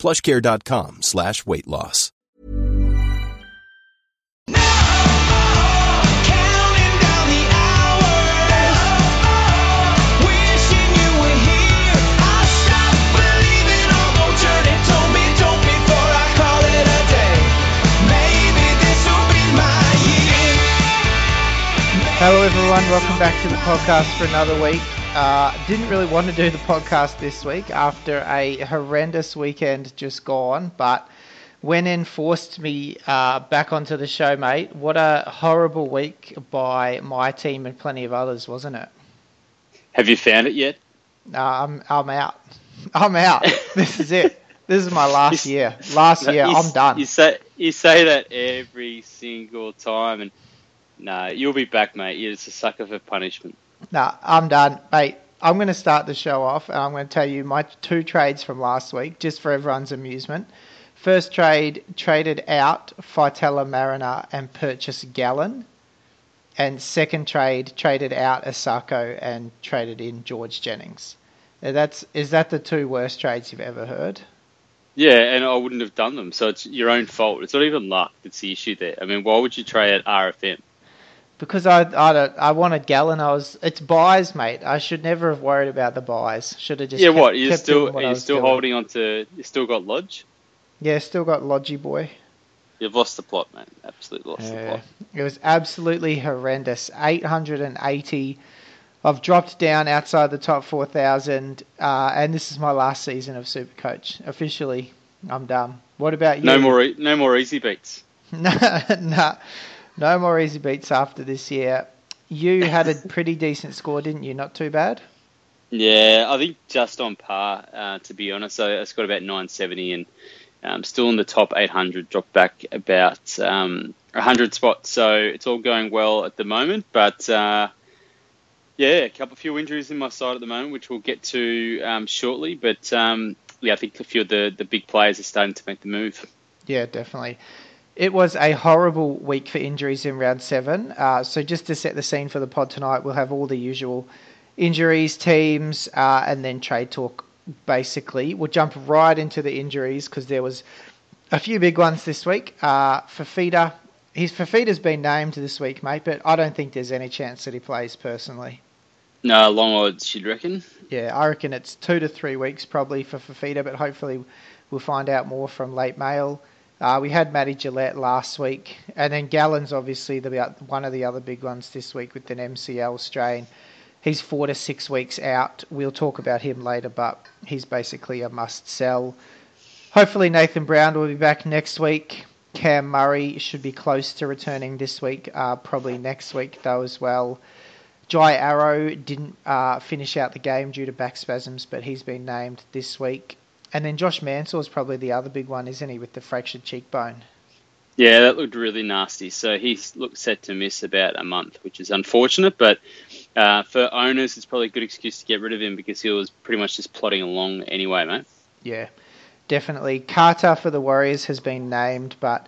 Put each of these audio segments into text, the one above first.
plushcare.com slash weight loss. Counting down the hours, wishing you were here. I stopped believing although Journey told me don't before I call it a day. Maybe this'll be my year. Hello, everyone. Welcome back to the podcast for another week. Uh, didn't really want to do the podcast this week after a horrendous weekend just gone, but went in, forced me uh, back onto the show, mate. What a horrible week by my team and plenty of others, wasn't it? Have you found it yet? No, I'm I'm out. I'm out. this is it. This is my last You year. Last year, You I'm done. You say you say that every single time, and no, you'll be back, mate. You're just a sucker for punishment. Nah, I'm done, mate. I'm going to start the show off, and I'm going to tell you my two trades from last week, just for everyone's amusement. First trade traded out Fitella Mariner and purchased Gallen, and second trade traded out Isaako and traded in George Jennings. Now That's is that the two worst trades you've ever heard? Yeah, and I wouldn't have done them, so it's your own fault. It's not even luck that's the issue there. I mean, why would you trade at RFM? Because I I, I wanted Gallen. I was it's buys, mate. I should never have worried about the buys. Should have just yeah, kept, what? You're still doing what I you're still doing. holding on to. You still got Lodge. Yeah, still got Logi boy. You've lost the plot, mate. Absolutely lost the plot. it was absolutely horrendous. 880. I've dropped down outside the top 4,000, uh, and this is my last season of Supercoach. Officially, I'm done. What about you? No more, no more easy beats. no, no, no more easy beats after this year. You had a pretty decent score, didn't you? Not too bad. Yeah, I think just on par, uh, to be honest. I, I scored about 970 and um, still in the top 800, dropped back about um, 100 spots. So it's all going well at the moment. But uh, yeah, a couple of few injuries in my side at the moment, which we'll get to um, shortly. But um, yeah, I think a few of the, the big players are starting to make the move. Yeah, definitely. It was a horrible week for injuries in round seven. Uh, so just to set the scene for the pod tonight, we'll have all the usual injuries, teams, uh, and then trade talk. Basically, we'll jump right into the injuries because there was a few big ones this week. Uh, Fifita, his Fifita's been named this week, mate, but I don't think there's any chance that he plays personally. No, long odds, you'd reckon? Yeah, I reckon it's two to three weeks probably for Fifita, but hopefully we'll find out more from late mail. Uh, we had Matty Gillett last week, and then Gallen's obviously the one of the other big ones this week with an MCL strain. He's four to six weeks out. We'll talk about him later, but he's basically a must sell. Hopefully Nathan Brown will be back next week. Cam Murray should be close to returning this week, uh, probably next week though as well. Jai Arrow didn't uh, finish out the game due to back spasms, but he's been named this week. And then Josh Mansour is probably the other big one, isn't he, with the fractured cheekbone? Yeah, that looked really nasty. So he looked set to miss about a month, which is unfortunate. But uh, for owners, it's probably a good excuse to get rid of him because he was pretty much just plodding along anyway, mate. Yeah, definitely. Kata for the Warriors has been named, but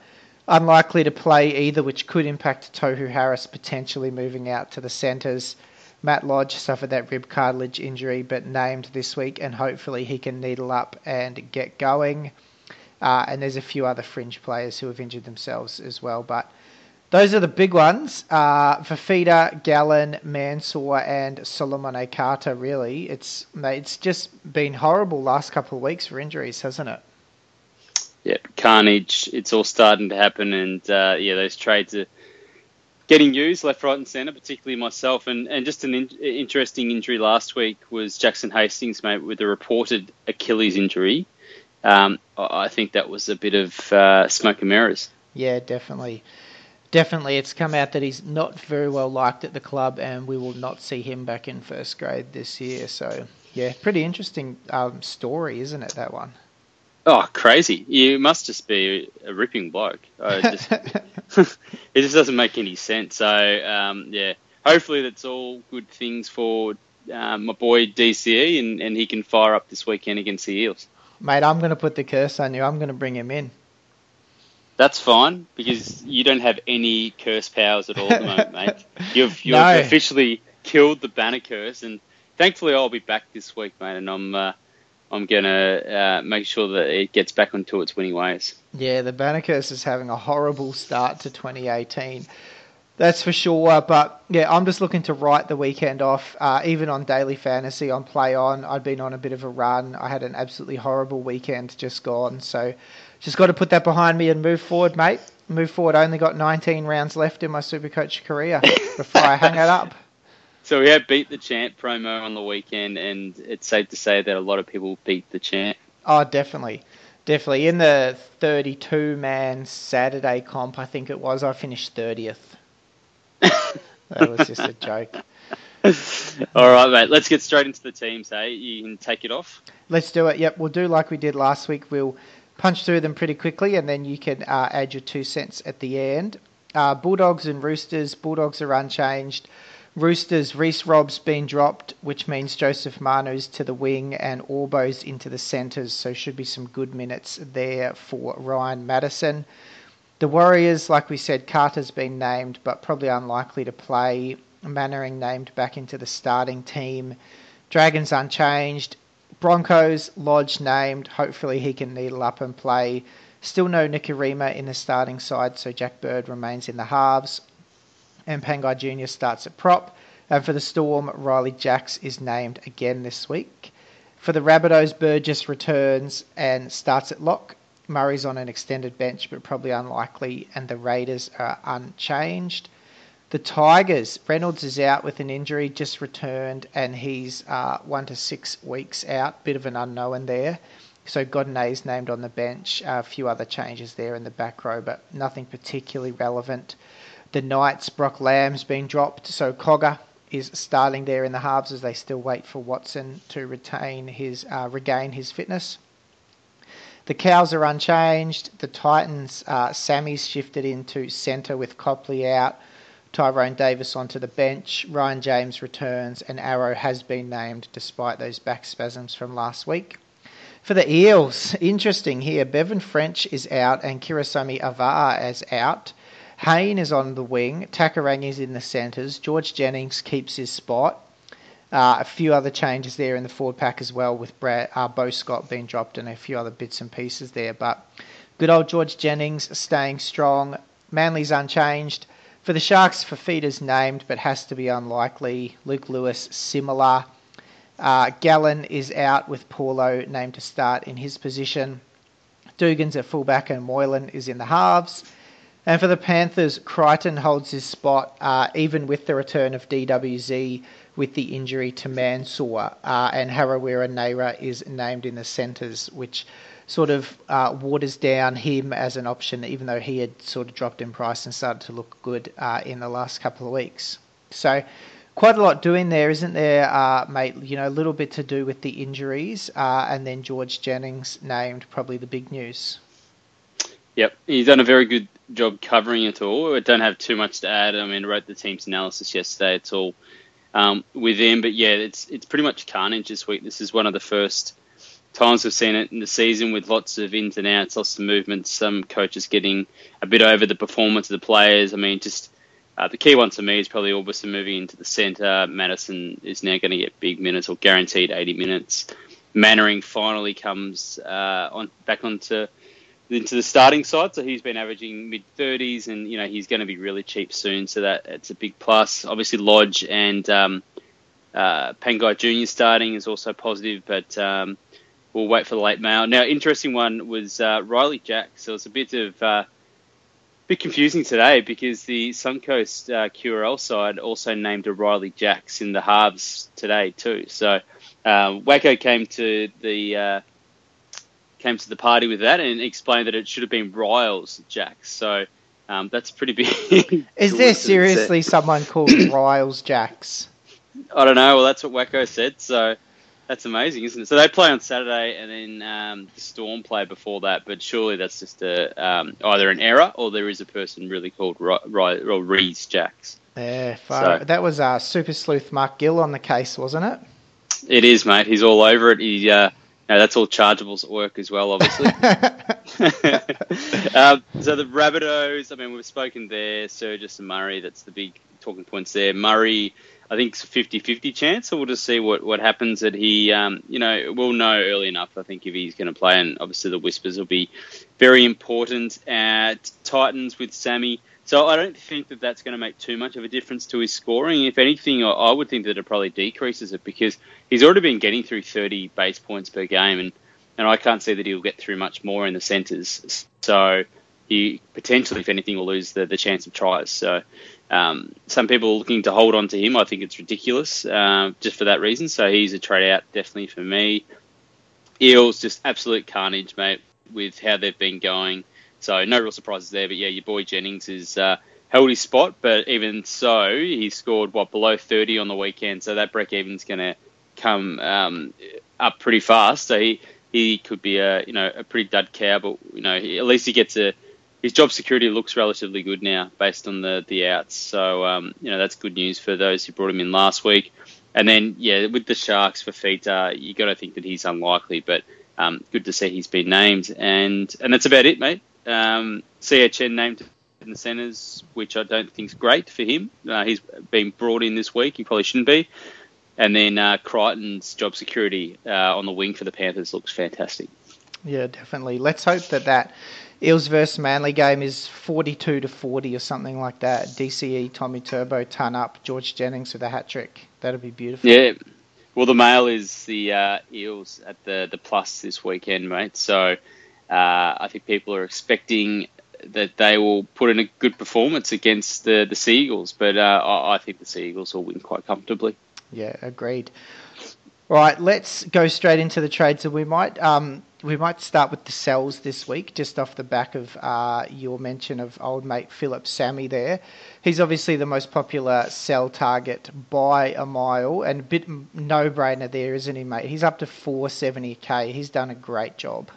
unlikely to play either, which could impact Tohu Harris potentially moving out to the centres. Matt Lodge suffered that rib cartilage injury, but named this week, and hopefully he can needle up and get going. Uh, and there's a few other fringe players who have injured themselves as well, but those are the big ones. Uh, Fifita, Gallen, Mansour, and Solomone Kata. Really, it's it's just been horrible last couple of weeks for injuries, hasn't it? Yeah, carnage. It's all starting to happen, and uh, yeah, those trades are getting used left, right, and centre. Particularly myself, and and just an in- interesting injury last week was Jackson Hastings, mate, with a reported Achilles injury. Um, I think that was a bit of uh, smoke and mirrors. Yeah, definitely. Definitely, it's come out that he's not very well liked at the club, and we will not see him back in first grade this year. So, yeah, pretty interesting um, story, isn't it? That one. Oh, crazy! You must just be a ripping bloke. I just, it just doesn't make any sense. So um, yeah, hopefully that's all good things for um, my boy DCE, and, and he can fire up this weekend against the Eels. Mate, I'm going to put the curse on you. I'm going to bring him in. That's fine because you don't have any curse powers at all at the moment, mate. You've you've No. officially killed the banner curse, and thankfully I'll be back this week, mate. And I'm uh, I'm gonna uh, make sure that it gets back onto its winning ways. Yeah, the Banner Curse is having a horrible start to 2018. That's for sure. But yeah, I'm just looking to write the weekend off. Uh, even on daily fantasy, on play on, I'd been on a bit of a run. I had an absolutely horrible weekend just gone. So just got to put that behind me and move forward, mate. Move forward. I only got 19 rounds left in my Supercoach career before I hang it up. So we had beat the champ promo on the weekend, and it's safe to say that a lot of people beat the champ. Oh, definitely. Definitely. In the 32 man Saturday comp, I think it was, I finished 30th. that was just a joke. All right, mate. Let's get straight into the teams. Hey, you can take it off. Let's do it. Yep, we'll do like we did last week. We'll punch through them pretty quickly, and then you can uh, add your two cents at the end. Uh, Bulldogs and Roosters. Bulldogs are unchanged. Roosters, Reese Rob's been dropped, which means Joseph Manu's to the wing and Orbo's into the centres, so should be some good minutes there for Ryan Matterson. The Warriors, like we said, Kata's been named, but probably unlikely to play. Mannering named back into the starting team. Dragons unchanged. Broncos, Lodge named. Hopefully he can needle up and play. Still no Nikorima in the starting side, so Jack Bird remains in the halves. And Pangai Jr. starts at prop. And for the Storm, Ryley Jacks is named again this week. For the Rabbitohs, Burgess returns and starts at lock. Murray's on an extended bench, but probably unlikely. And the Raiders are unchanged. The Tigers, Reynolds is out with an injury, just returned, and he's uh, one to six weeks out. Bit of an unknown there. So Godinez named on the bench. a few other changes there in the back row, but nothing particularly relevant. The Knights, Brock Lamb's been dropped, so Cogger is starting there in the halves as they still wait for Watson to retain his uh, regain his fitness. The Cows are unchanged. The Titans, uh, Sami's shifted into centre with Copley out. Tyrone Davis onto the bench. Ryan James returns, and Arrow has been named despite those back spasms from last week. For the Eels, interesting here. Bevan French is out, and Kirisome Auva'a is out. Hayne is on the wing. Takairangi is in the centres. George Jennings keeps his spot. Uh, a few other changes there in the forward pack as well, with Brad, uh, Beau Scott being dropped and a few other bits and pieces there. But good old George Jennings staying strong. Manly's unchanged. For the Sharks, Fifita's named, but has to be unlikely. Luke Lewis, similar. Uh, Gallen is out with Paulo named to start in his position. Dugan's at fullback and Moylan is in the halves. And for the Panthers, Crichton holds his spot, uh, even with the return of DWZ with the injury to Mansour. Uh, and Harawira-Naera is named in the centres, which sort of uh, waters down him as an option, even though he had sort of dropped in price and started to look good uh, in the last couple of weeks. So, quite a lot doing there, isn't there, uh, mate? You know, a little bit to do with the injuries, uh, and then George Jennings named probably the big news. Yep, he's done a very good job covering it all. I don't have too much to add. I mean, I wrote the team's analysis yesterday. It's all um, with him, but yeah, it's it's pretty much carnage this week. This is one of the first times we've seen it in the season with lots of ins and outs, lots of movements. Some coaches getting a bit over the performance of the players. I mean, just uh, the key one to me is probably Aubusson moving into the centre. Matterson is now going to get big minutes or guaranteed 80 minutes. Mannering finally comes uh, on back onto into the starting side, so he's been averaging mid 30s, and you know he's going to be really cheap soon, so that it's a big plus. Obviously, Lodge and um, uh, Junior starting is also positive, but um, we'll wait for the late mail. Now, interesting one was uh, Ryley Jack. So it's a bit of uh, bit confusing today because the Suncoast uh, QRL side also named a Ryley Jacks in the halves today too. So um, Wacko came to the uh, came to the party with that and explained that it should have been Riles Jacks. So um, that's pretty big. Is there seriously someone called Riles Jacks? I don't know. Well, that's what Wacko said. So That's amazing, isn't it? So they play on Saturday, and then um, the Storm play before that. But surely that's just a um, either an error or there is a person really called Ry- Ry- or Reese Jacks. Yeah, far, So- that was uh, Super Sleuth Mark Gill on the case, wasn't it? It is, mate. He's all over it. He, uh, no, that's all chargeables at work as well, obviously. um, so the Rabbitohs, I mean, we've spoken there. Surgis and Murray, that's the big talking points there. Murray, I think it's a 50-50 chance, so we'll just see what, what happens. That he, um, you know, we'll know early enough, I think, if he's going to play. And obviously the Whispers will be very important at Titans with Sami. So I don't think that that's going to make too much of a difference to his scoring. If anything, I- would think that it probably decreases it because he's already been getting through 30 base points per game, and, and I can't see that he'll get through much more in the centres. So he potentially, if anything, will lose the, the chance of tries. So um, some people are looking to hold on to him. I think it's ridiculous uh, just for that reason. So he's a trade out definitely for me. Eels just absolute carnage, mate, with how they've been going. So no real surprises there. But yeah, your boy Jennings has uh, held his spot, but even so, he scored what below 30 on the weekend. So that break even's going to come um, up pretty fast. So he he could be a you know a pretty dud cow, but you know he, at least he gets a his job security looks relatively good now based on the the outs. So um, you know that's good news for those who brought him in last week. And then yeah, with the Sharks Fifita, you got to think that he's unlikely, but um, good to see he's been named. And and that's about it, mate. Um, CHN named in the centres, which I don't think is great for him. Uh, he's been brought in this week. He probably shouldn't be. And then uh, Crichton's job security uh, on the wing for the Panthers looks fantastic. Yeah, definitely. Let's hope that that Eels versus Manly game is 42 to 40 or something like that. DCE, Tommy Turbo, ton up, George Jennings with a hat trick. That'd be beautiful. Yeah. Well, the mail is the uh, Eels at the the plus this weekend, mate. So uh, I think people are expecting that they will put in a good performance against the the Seagulls, but uh, I, think the Seagulls will win quite comfortably. Yeah, agreed. All right, let's go straight into the trades, and we might um, we might start with the sells this week, just off the back of uh, your mention of old mate Phillip Sami there. He's obviously the most popular sell target by a mile, and a bit no brainer there, isn't he, mate? He's up to 470k. He's done a great job.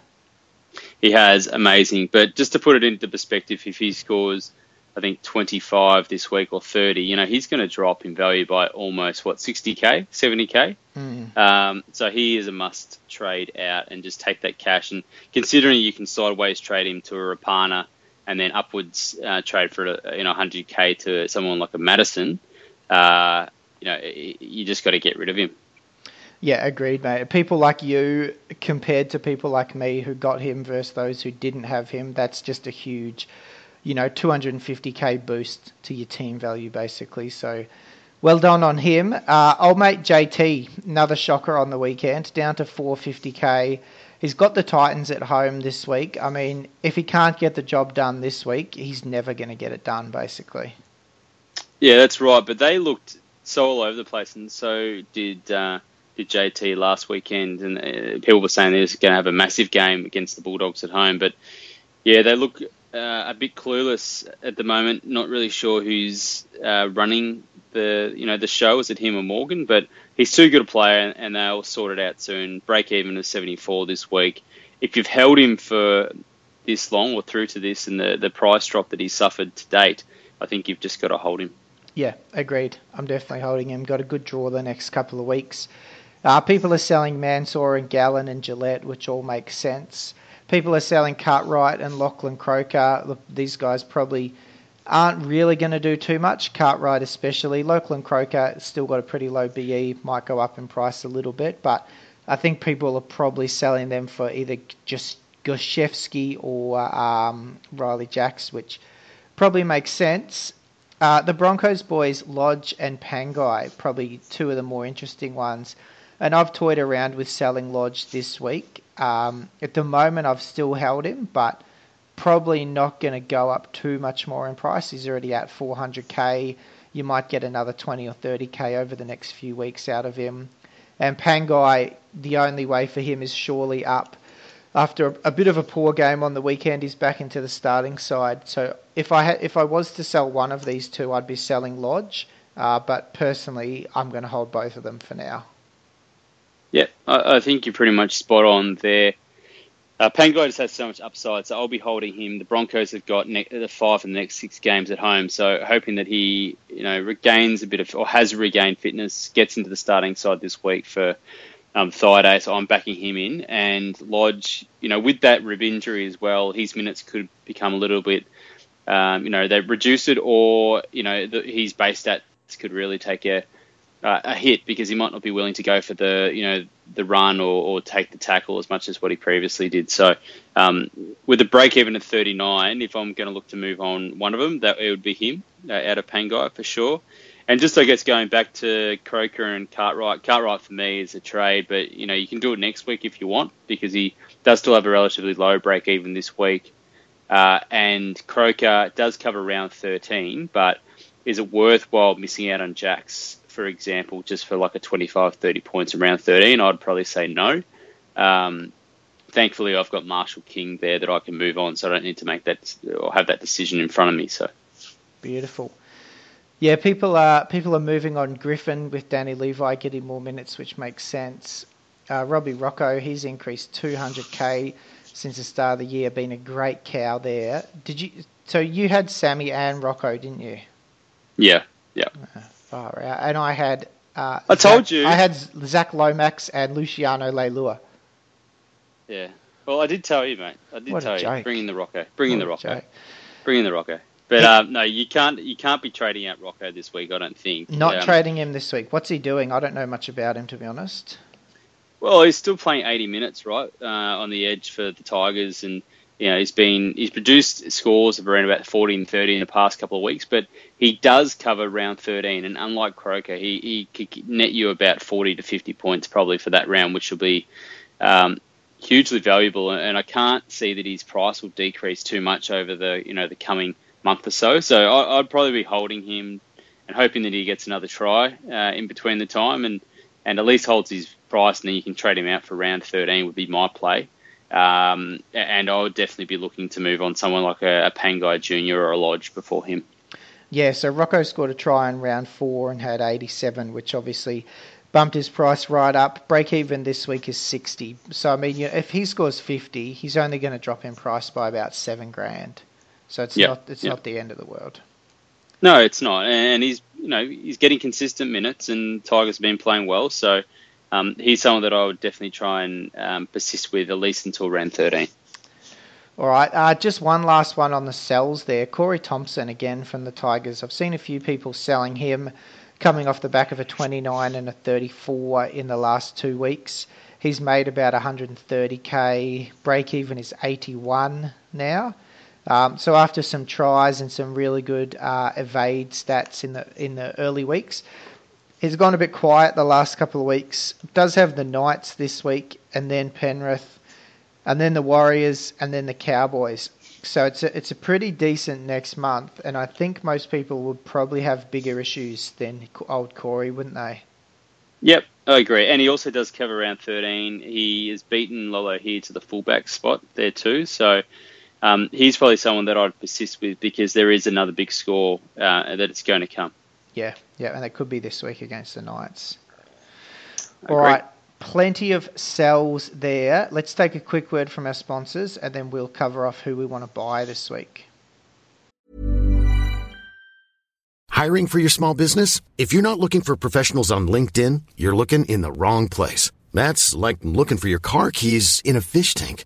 He has amazing, but just to put it into perspective, if he scores, I think 25 this week or 30, you know, he's going to drop in value by almost what 60k, 70k. Mm. Um, so he is a must trade out and just take that cash. And considering you can sideways trade him to a Rapana and then upwards uh, trade for a, you know 100k to someone like a Matterson, uh, you know, you just got to get rid of him. Yeah, agreed, mate. People like you compared to people like me who got him versus those who didn't have him, that's just a huge, you know, 250k boost to your team value, basically. So, well done on him. Uh, old mate JT, another shocker on the weekend, down to 450k. He's got the Titans at home this week. I mean, if he can't get the job done this week, he's never going to get it done, basically. Yeah, that's right. But they looked so all over the place, and so did uh, did JT last weekend. And uh, people were saying they're going to have a massive game against the Bulldogs at home. But yeah, they look uh, a bit clueless at the moment. Not really sure who's uh, running the you know the show. Is it him or Morgan? But he's too good a player, and they'll sort it out soon. Break even of 74 this week. If you've held him for this long or through to this, and the the price drop that he's suffered to date, I think you've just got to hold him. Yeah, agreed. I'm definitely holding him. Got a good draw the next couple of weeks. Uh, people are selling Mansour and Gallen and Gillett, which all makes sense. People are selling Cartwright and Lachlan Croker. These guys probably aren't really going to do too much. Cartwright especially. Lachlan Croker still got a pretty low BE, might go up in price a little bit, but I think people are probably selling them for either just Goshevsky or um, Ryley Jacks, which probably makes sense. Uh, the Broncos boys, Lodge and Pangai, probably two of the more interesting ones. And I've toyed around with selling Lodge this week. Um, at the moment, I've still held him, but probably not going to go up too much more in price. He's already at 400k. You might get another 20 or 30k over the next few weeks out of him. And Pangai, the only way for him is surely up. After a, a bit of a poor game on the weekend, he's back into the starting side. So if I ha- if I was to sell one of these two, I'd be selling Lodge. Uh, but personally, I'm going to hold both of them for now. Yep, I, I think you're pretty much spot on there. Uh, Pangai just has so much upside, so I'll be holding him. The Broncos have got ne- the five in the next six games at home, so hoping that he, you know, regains a bit of or has regained fitness, gets into the starting side this week for um. So I'm backing him in, and Lodge, you know, with that rib injury as well, his minutes could become a little bit, um, you know, they reduce it, or you know, the, his base stats could really take a uh, a hit because he might not be willing to go for the you know the run or, or take the tackle as much as what he previously did. So um, with a break even at 39, if I'm going to look to move on one of them, that it would be him uh, out of Pangai for sure. And just I guess going back to Croker and Cartwright, Cartwright for me is a trade, but you know you can do it next week if you want because he does still have a relatively low break even this week. Uh, and Croker does cover round 13, but is it worthwhile missing out on Jacks for example, just for like a 25, 30 points around 13, I'd probably say no. Um, thankfully, I've got Marshall King there that I can move on, so I don't need to make that or have that decision in front of me. So beautiful. Yeah, people are people are moving on Griffin with Danny Levi getting more minutes, which makes sense. Uh, Robbie Rocco, he's increased 200k since the start of the year, been a great cow there. Did you? So you had Sami and Rocco, didn't you? Yeah, yeah. Uh, far out. And I had. Uh, I told Zach, you. I had Zac Lomax and Luciano Leilua. Yeah. Well, I did tell you, mate. I did What tell you. Bring in the Rocco. Bring in the Rocco. joke. Bring in the Rocco. But um, no, you can't. You can't be trading out Rocco this week. I don't think. Not Um, trading him this week. What's he doing? I don't know much about him to be honest. Well, he's still playing 80 minutes, right, uh, on the edge for the Tigers, and you know he's been he's produced scores of around about 40 and 30 in the past couple of weeks, but he does cover round 13, and unlike Croker, he he could net you about 40 to 50 points probably for that round, which will be um, hugely valuable, and I can't see that his price will decrease too much over the you know the coming month or so. So I, I'd probably be holding him and hoping that he gets another try uh, in between the time, and and at least holds his price, and then you can trade him out for round 13 would be my play. Um, and I would definitely be looking to move on someone like a, a Pangai Junior or a Lodge before him. Yeah, so Rocco scored a try in round four and had 87, which obviously bumped his price right up. Break even this week is 60. So I mean, you if he scores 50, he's only going to drop in price by about seven grand. So it's Yeah, not it's yeah. not the end of the world. No, it's not, and he's you know he's getting consistent minutes, and Tiger's been playing well, so um, he's someone that I would definitely try and um, persist with at least until round 13. All right, uh, just one last one on the sells there. Corey Thompson again from the Tigers. I've seen a few people selling him, coming off the back of a 29 and a 34 in the last two weeks. He's made about 130k. Break even is 81 now. Um, so after some tries and some really good uh, evade stats in the in the early weeks, he's gone a bit quiet the last couple of weeks. Does have the Knights this week and then Penrith and then the Warriors, and then the Cowboys. So it's a, it's a pretty decent next month, and I think most people would probably have bigger issues than old Corey, wouldn't they? Yep, I agree. And he also does cover round 13. He has beaten Lolo here to the fullback spot there too. So um, he's probably someone that I'd persist with because there is another big score uh, that it's going to come. Yeah, yeah, and it could be this week against the Knights. I All agree. right, plenty of sells there. Let's take a quick word from our sponsors, and then we'll cover off who we want to buy this week. Hiring for your small business? If you're not looking for professionals on LinkedIn, you're looking in the wrong place. That's like looking for your car keys in a fish tank.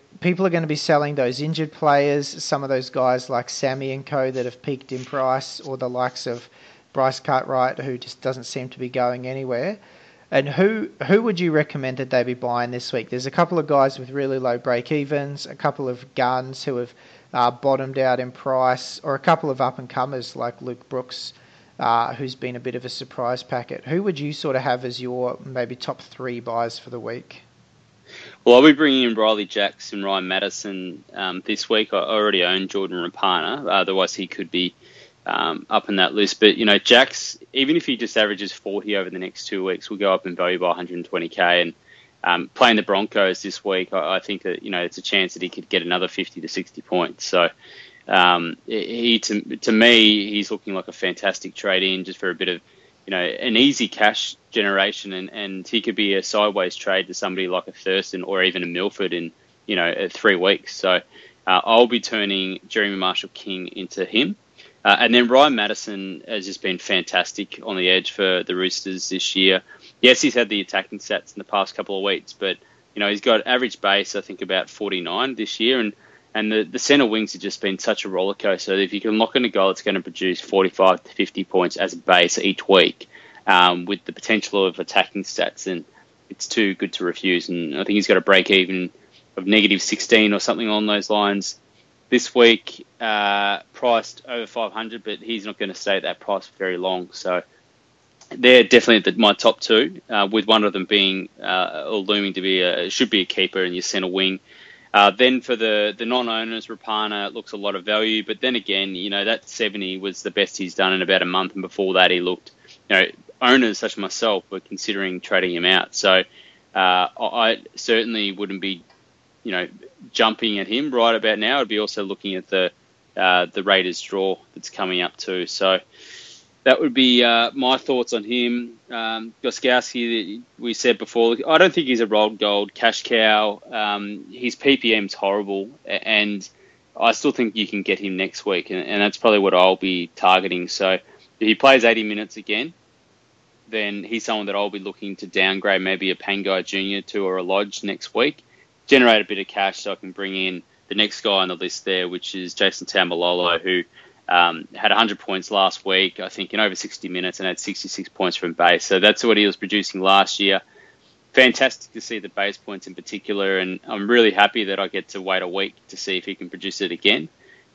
people are going to be selling those injured players, some of those guys like Sami and Co. that have peaked in price, or the likes of Bryce Cartwright, who just doesn't seem to be going anywhere. And who who would you recommend that they be buying this week? There's a couple of guys with really low break evens, a couple of guns who have uh, bottomed out in price, or a couple of up and comers like Luke Brooks, uh, who's been a bit of a surprise packet. Who would you sort of have as your maybe top three buys for the week? Well, I'll be bringing in Ryley Jacks and Ryan Matterson um, this week. I already own Jordan Rapana, otherwise he could be um, up in that list. But you know, Jacks, even if he just averages 40 over the next two weeks, will go up in value by 120k. And um, playing the Broncos this week, I, I, think that you know it's a chance that he could get another 50 to 60 points. So. Um, he to, to me, he's looking like a fantastic trade in just for a bit of you know, an easy cash generation, and, and he could be a sideways trade to somebody like a Thurston or even a Milford in, you know, three weeks. So uh, I'll be turning Jeremy Marshall King into him. Uh, and then Ryan Matterson has just been fantastic on the edge for the Roosters this year. Yes, he's had the attacking stats in the past couple of weeks, but you know he's got average base I think about 49 this year, and and the, the centre wings have just been such a roller coaster. If you can lock in a goal, it's going to produce 45 to 50 points as a base each week, um, with the potential of attacking stats, and it's too good to refuse. And I think he's got a break even of negative 16 or something on those lines this week, uh, priced over 500, but he's not going to stay at that price for very long. So they're definitely the, my top two, uh, with one of them being uh, or looming to be a should be a keeper in your centre wing. Uh, then for the, the non-owners, Rapana looks a lot of value, but then again, you know that 70 was the best he's done in about a month, and before that he looked, you know, owners such as myself were considering trading him out. So uh, I certainly wouldn't be, you know, jumping at him right about now. I'd be also looking at the uh, the Raiders draw that's coming up too. So that would be uh, my thoughts on him. Um, Gostkowski, we said before, I don't think he's a rolled gold cash cow. Um, his PPM's horrible, and I still think you can get him next week, and, and, that's probably what I'll be targeting. So if he plays 80 minutes again, then he's someone that I'll be looking to downgrade maybe a Pangai Junior to or a Lodge next week, generate a bit of cash so I can bring in the next guy on the list there, which is Jason Taumalolo, who – um, had 100 points last week, I think, in over 60 minutes, and had 66 points from base. So that's what he was producing last year. Fantastic to see the base points in particular, and I'm really happy that I get to wait a week to see if he can produce it again.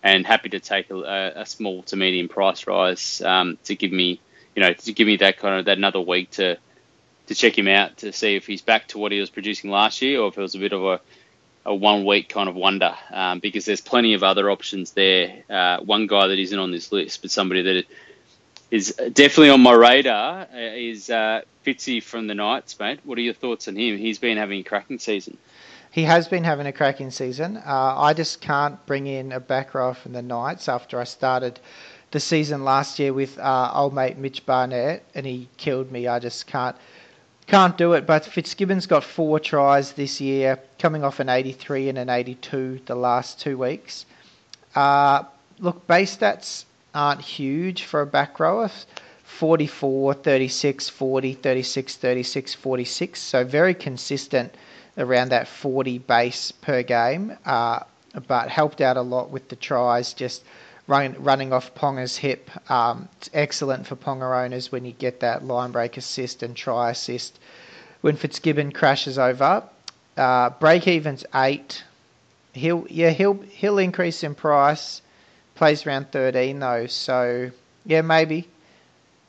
And happy to take a, a small to medium price rise um, to give me, you know, to give me that kind of that another week to to check him out to see if he's back to what he was producing last year, or if it was a bit of a a one week kind of wonder um, because there's plenty of other options there. Uh, one guy that isn't on this list, but somebody that is definitely on my radar uh, is uh, Fitzy from the Knights, mate. What are your thoughts on him? He's been having a cracking season. He has been having a cracking season. Uh, I just can't bring in a back row from the Knights after I started the season last year with uh, old mate Mitch Barnett, and he killed me. I just can't can't do it, but Fitzgibbon's got four tries this year, coming off an 83 and an 82 the last two weeks. Uh, look, base stats aren't huge for a back rower 44, 36, 40, 36, 36, 46. So very consistent around that 40 base per game, uh, but helped out a lot with the tries, just run, running off Ponga's hip. Um, it's excellent for Ponga owners when you get that line break assist and try assist. When Fitzgibbon crashes over, uh, break even's eight. He'll yeah he'll he'll increase in price. Plays around thirteen though, so yeah maybe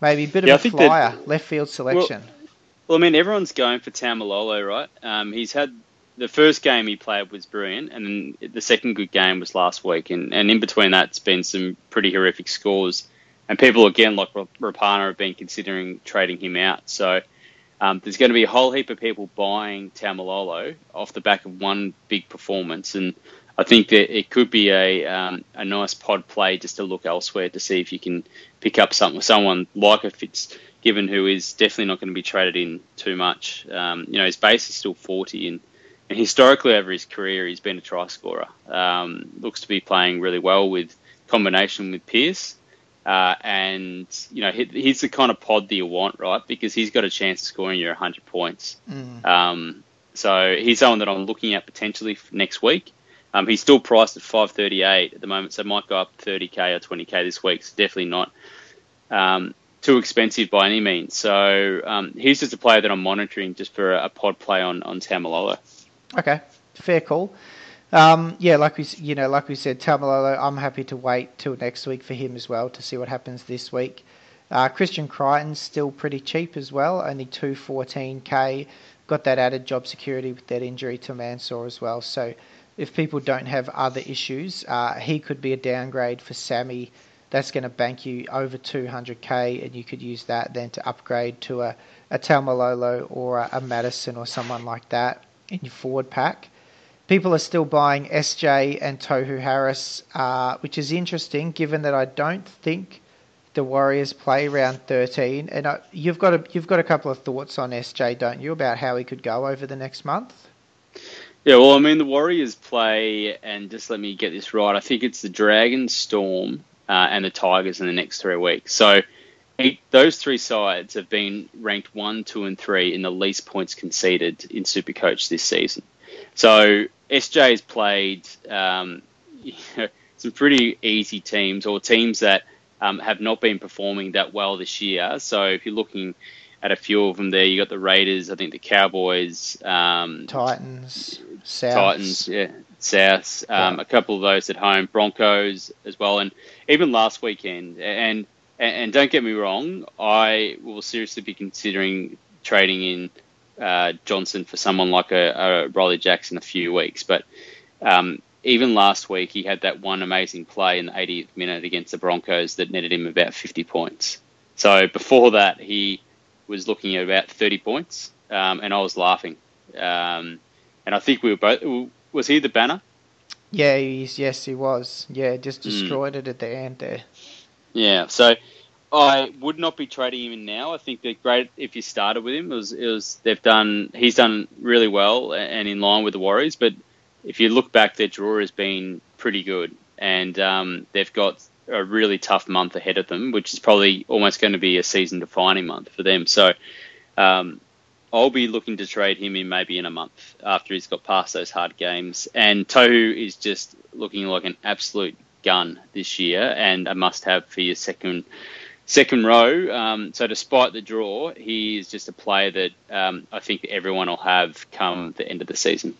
maybe a bit yeah, of a flyer left field selection. Well, well, I mean everyone's going for Taumalolo, right? Um, he's had the first game he played was brilliant, and then the second good game was last week, and, and in between that, it's been some pretty horrific scores. And people again, like Rapana, have been considering trading him out. So um, there's going to be a whole heap of people buying Taumalolo off the back of one big performance, and I think that it could be a um, a nice pod play just to look elsewhere to see if you can pick up something someone like a Fitzgibbon who is definitely not going to be traded in too much. Um, you know, his base is still 40 and and historically over his career, he's been a try scorer. Um, looks to be playing really well with combination with Pearce. Uh, and you know he, he's the kind of pod that you want, right? Because he's got a chance of scoring you 100 points. Mm. Um, so he's someone that I'm looking at potentially next week. Um, he's still priced at 538 at the moment, so might go up 30k or 20k this week. So definitely not um, too expensive by any means. So um, he's just a player that I'm monitoring just for a, a pod play on on Taumalolo. Okay, fair call. Um, yeah, like we you know, like we said, Taumalolo, I'm happy to wait till next week for him as well to see what happens this week. Uh, Christian Crichton's still pretty cheap as well, only 214k. Got that added job security with that injury to Mansour as well. So if people don't have other issues, uh, he could be a downgrade for Sami. That's going to bank you over 200k, and you could use that then to upgrade to a, a Taumalolo or a, a Matterson or someone like that in your forward pack. People are still buying SJ and Tohu Harris, uh, which is interesting given that I don't think the Warriors play round 13. And I, you've got a you've got a couple of thoughts on SJ, don't you, about how he could go over the next month? Yeah, well, I mean, the Warriors play, and just let me get this right. I think it's the Dragons, Storm, uh, and the Tigers in the next three weeks. So eight, those three sides have been ranked one, two, and three in the least points conceded in Supercoach this season. So SJ has played um, you know, some pretty easy teams or teams that um, have not been performing that well this year. So if you're looking at a few of them there, you got the Raiders, I think the Cowboys, um, Titans, South. Titans, yeah, South, um, Yeah. a couple of those at home, Broncos as well, and even last weekend. And and, and don't get me wrong, I will seriously be considering trading in uh, Johnson for someone like a, a Riley Jackson in a few weeks. But um, even last week, he had that one amazing play in the 80th minute against the Broncos that netted him about 50 points. So before that, he was looking at about 30 points, um, and I was laughing. Um, and I think we were both. Was he the banner? Yeah, he's, yes, he was. Yeah, just Hmm. destroyed it at the end there. Yeah. So I would not be trading him in now. I think they're great if you started with him. It was, it was they've done. He's done really well and in line with the Warriors. But if you look back, their draw has been pretty good, and um, they've got a really tough month ahead of them, which is probably almost going to be a season-defining month for them. So. Um, I'll be looking to trade him in maybe in a month after he's got past those hard games. And Tohu is just looking like an absolute gun this year and a must-have for your second second row. Um, so despite the draw, he is just a player that um, I think everyone will have come the end of the season.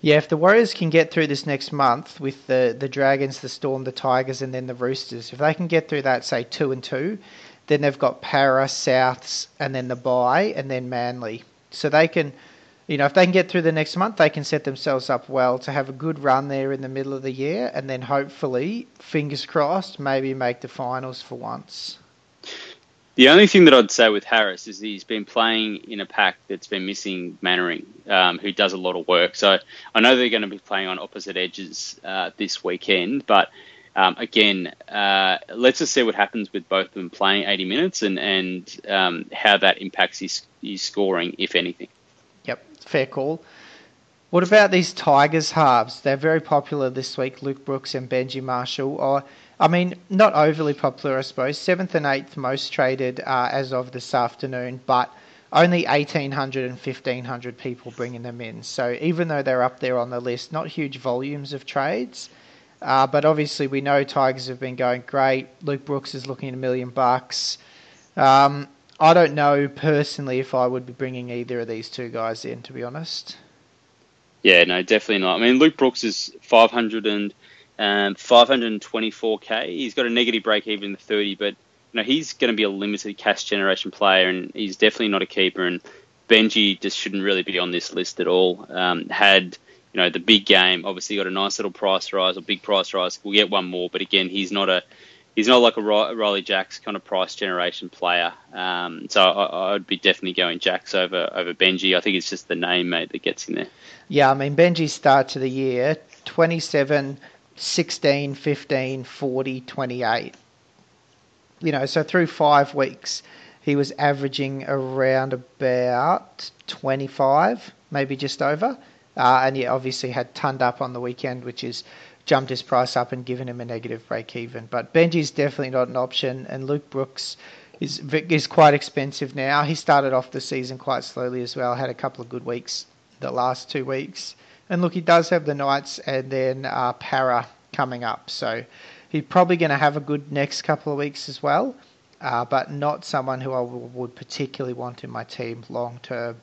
Yeah, if the Warriors can get through this next month with the, the Dragons, the Storm, the Tigers, and then the Roosters, if they can get through that, say two and two, then they've got Para, Souths, and then the bye, and then Manly. So they can, you know, if they can get through the next month, they can set themselves up well to have a good run there in the middle of the year, and then hopefully, fingers crossed, maybe make the finals for once. The only thing that I'd say with Harris is he's been playing in a pack that's been missing Mannering, um, who does a lot of work. So I know they're going to be playing on opposite edges uh, this weekend, but um, again, uh, let's just see what happens with both of them playing 80 minutes and and um, how that impacts his, his scoring, if anything. Yep, fair call. What about these Tigers halves? They're very popular this week. Luke Brooks and Benji Marshall. Or, I mean, not overly popular, I suppose. Seventh and eighth most traded uh, as of this afternoon, but only 1,800 and 1,500 people bringing them in. So even though they're up there on the list, not huge volumes of trades. Uh, but obviously, we know Tigers have been going great. Luke Brooks is looking at a million bucks. Um, I don't know personally if I would be bringing either of these two guys in, to be honest. Yeah, no, definitely not. I mean, Luke Brooks is 500 and um, 524k. He's got a negative break even in the 30, but you know he's going to be a limited cash generation player, and he's definitely not a keeper. And Benji just shouldn't really be on this list at all. Um, had you know the big game, obviously got a nice little price rise or big price rise. We'll get one more, but again, he's not a he's not like a Ri- Ryley Jacks kind of price generation player. Um, so I, I'd be definitely going Jacks over over Benji. I think it's just the name, mate, that gets in there. Yeah, I mean, Benji's start to the year 27, 16, 15, 40, 28. You know, so through five weeks, he was averaging around about 25, maybe just over. Uh, and yeah, obviously had tonned up on the weekend, which is jumped his price up and given him a negative break even. But Benji's definitely not an option, and Luke Brooks is is quite expensive now. He started off the season quite slowly as well. Had a couple of good weeks the last two weeks. And look, he does have the Knights and then uh, Para coming up, so he's probably going to have a good next couple of weeks as well, uh, but not someone who I would particularly want in my team long term.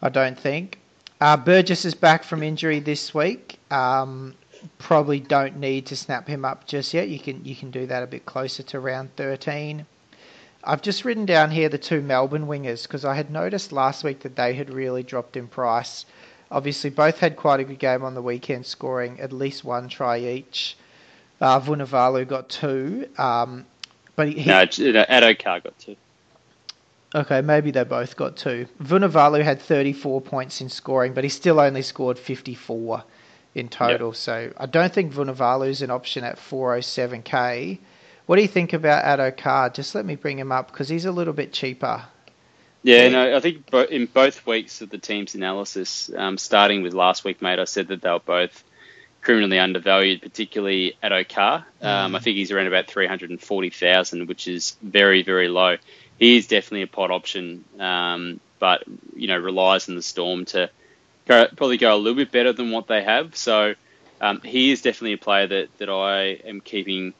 I don't think. Uh, Burgess is back from injury this week. Um, probably don't need to snap him up just yet. You can you can do that a bit closer to round 13. I've just written down here the two Melbourne wingers because I had noticed last week that they had really dropped in price. Obviously, both had quite a good game on the weekend, scoring at least one try each. Uh, Vunivalu got two, um, but he, No, Addo-Carr got two. Okay, maybe they both got two. Vunivalu had 34 points in scoring, but he still only scored 54 in total. So I don't think Vunivalu is an option at 407k. What do you think about Addo-Carr? Just let me bring him up because he's a little bit cheaper. Yeah, no, I think in both weeks of the team's analysis, um, starting with last week, mate, I said that they were both criminally undervalued, particularly Addo-Carr. Um, I think he's around about 340,000, which is very, very low. He is definitely a pot option, um, but, you know, relies on the Storm to probably go a little bit better than what they have. So um, he is definitely a player that, that I am keeping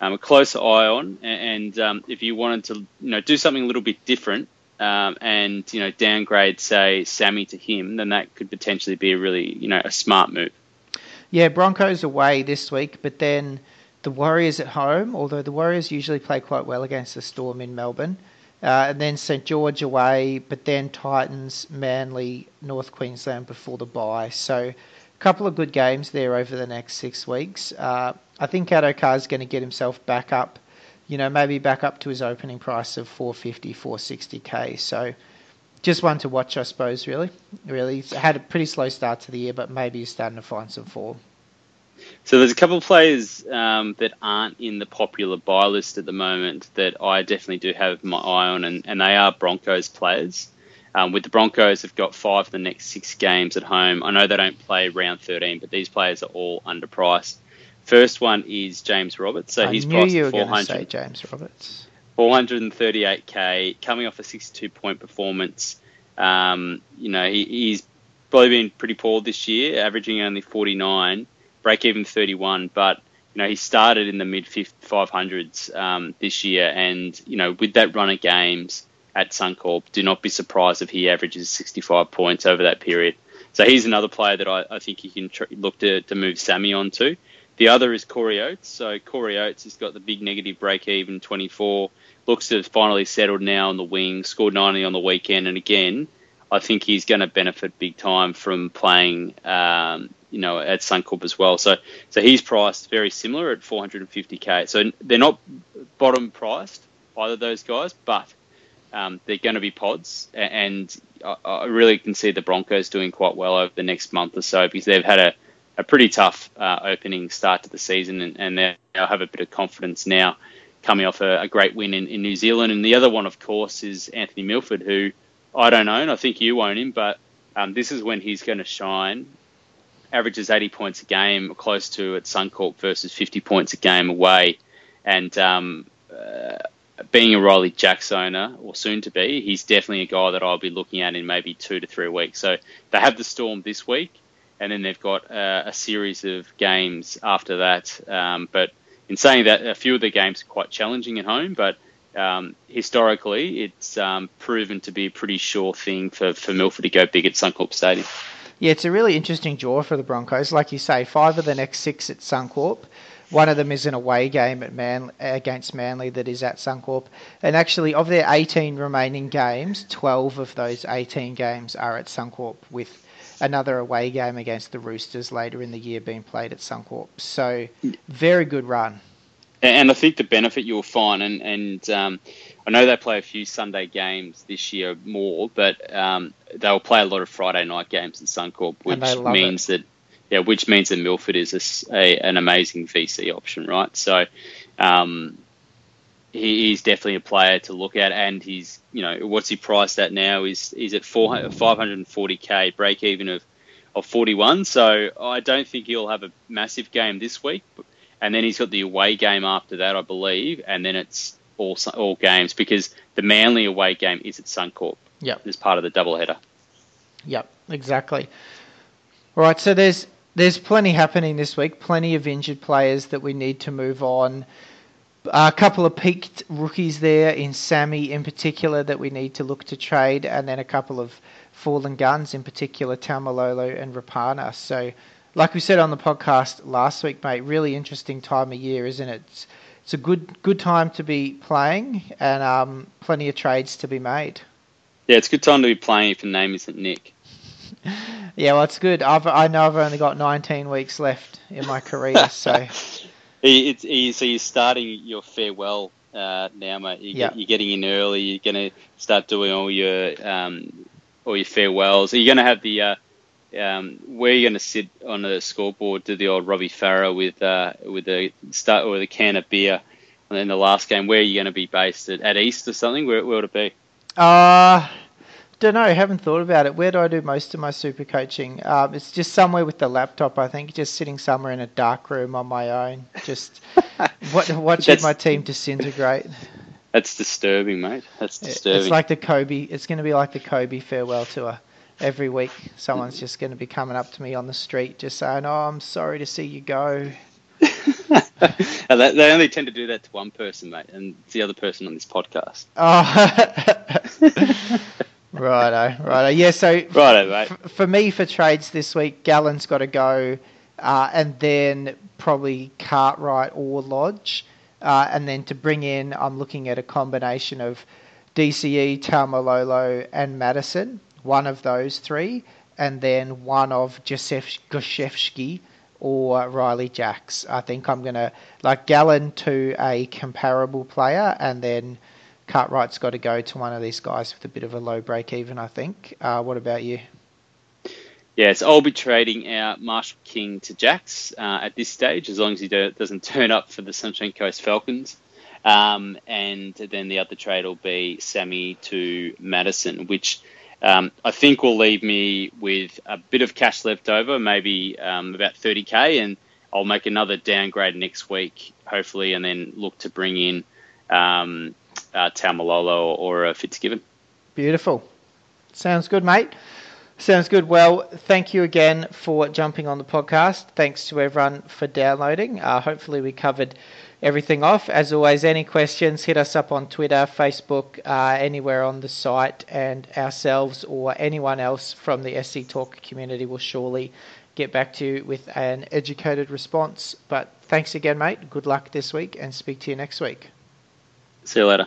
um, a close eye on. And um, if you wanted to, you know, do something a little bit different, um, and you know downgrade say Sami to him, then that could potentially be a really you know a smart move. Yeah, Broncos away this week, but then the Warriors at home, although the Warriors usually play quite well against the Storm in Melbourne. Uh, and then St George away, but then Titans, Manly, North Queensland before the bye. So a couple of good games there over the next six weeks. Uh, I think Addo-Carr is going to get himself back up, you know, maybe back up to his opening price of 450, 460k. So just one to watch, I suppose, really. Really, he's had a pretty slow start to the year, but maybe he's starting to find some form. So there's a couple of players um, that aren't in the popular buy list at the moment that I definitely do have my eye on, and, and they are Broncos players. Um, with the Broncos, they've got five of the next six games at home. I know they don't play round 13, but these players are all underpriced. First one is James Roberts, so I he's priced you were at 400. say James Roberts. 438k, coming off a 62 point performance. Um, you know, he, he's probably been pretty poor this year, averaging only 49, break even 31, but you know, he started in the mid 500s um, this year, and you know, with that run of games at Suncorp, do not be surprised if he averages 65 points over that period. So he's another player that I, I think you can tr- look to, to move Sami on to. The other is Corey Oates. So Corey Oates has got the big negative break even 24. Looks to have finally settled now on the wing, scored 90 on the weekend. And again, I think he's going to benefit big time from playing, um, you know, at Suncorp as well. So, so he's priced very similar at 450k. So they're not bottom priced, either of those guys, but um, they're going to be pods. And I, I really can see the Broncos doing quite well over the next month or so because they've had a, a pretty tough uh, opening start to the season and, and they have a bit of confidence now coming off a, a great win in, in New Zealand. And the other one, of course, is Anthony Milford, who I don't own. I think you own him, but um, this is when he's going to shine. Averages 80 points a game, close to at Suncorp versus 50 points a game away. And um, uh, being a Ryley Jacks owner, or soon to be, he's definitely a guy that I'll be looking at in maybe two to three weeks. So they have the Storm this week, and then they've got uh, a series of games after that. Um, but in saying that, a few of the games are quite challenging at home, but um, historically, it's um, proven to be a pretty sure thing for, for Milford to go big at Suncorp Stadium. Yeah, it's a really interesting draw for the Broncos. Like you say, five of the next six at Suncorp. One of them is an away game at Man against Manly that is at Suncorp. And actually, of their 18 remaining games, 12 of those 18 games are at Suncorp, with another away game against the Roosters later in the year being played at Suncorp. So, very good run. And I think the benefit you'll find, and, and um, I know they play a few Sunday games this year more, but um, they'll play a lot of Friday night games in Suncorp, which means that yeah, which means that Milford is a a an amazing VC option, right? So um, he, he's definitely a player to look at, and he's you know what's he priced at now is is at 540k break even of of 41. So I don't think he'll have a massive game this week, and then he's got the away game after that, I believe, and then it's all all games because the Manly away game is at Suncorp Yep. as part of the doubleheader. Yep, exactly. All right, so there's there's plenty happening this week. Plenty of injured players that we need to move on. A couple of peaked rookies there in Sami in particular that we need to look to trade, and then a couple of fallen guns in particular, Taumalolo and Rapana. So, like we said on the podcast last week, mate, really interesting time of year, isn't it? It's, it's a good good time to be playing, and um, plenty of trades to be made. Yeah, it's a good time to be playing if your name isn't Nick. Yeah, well, it's good. I've, I know I've only got 19 weeks left in my career, so He- It's, so you're starting your farewell uh, now, mate. You get, you're getting in early. You're going to start doing all your um, all your farewells. Are you going to have the uh, um, where are you going to sit on the scoreboard? Do the old Robbie Farah with uh, with a start or the can of beer, and then the last game. Where are you going to be based at, at East or something? Where, where would it be? Uh, don't know. Haven't thought about it. Where do I do most of my super coaching? Um, it's just somewhere with the laptop. I think just sitting somewhere in a dark room on my own, just wa- watching That's- my team disintegrate. That's disturbing, mate. That's disturbing. It's like the Kobe. It's going to be like the Kobe farewell tour. Every week, someone's just going to be coming up to me on the street, just saying, "Oh, I'm sorry to see you go." They, only tend to do that to one person, mate, and it's the other person on this podcast. Oh, righto, righto. Yeah, so Righto, mate. f- for me, for trades this week, Gallen's got to go, uh, and then probably Cartwright or Lodge. Uh, and then to bring in, I'm looking at a combination of DCE, Taumalolo, and Matterson, one of those three, and then one of Josef Goshevsky or Ryley Jacks. I think I'm going to, like Gallen to a comparable player, and then Cartwright's got to go to one of these guys with a bit of a low break even, I think. Uh, what about you? Yes, I'll be trading out Marshall King to Jacks uh, at this stage, as long as he do, doesn't turn up for the Sunshine Coast Falcons. Um, and then the other trade will be Sami to Matterson, which um, I think will leave me with a bit of cash left over, maybe um, about 30k, and I'll make another downgrade next week, hopefully, and then look to bring in um, uh, or, or Fitzgibbon. Beautiful. Sounds good, mate. Sounds good. Well, thank you again for jumping on the podcast. Thanks to everyone for downloading. Uh, hopefully, we covered everything off. As always, any questions, hit us up on Twitter, Facebook, uh, anywhere on the site, and ourselves or anyone else from the SC Talk community will surely get back to you with an educated response. But thanks again, mate. Good luck this week, and speak to you next week. See you later.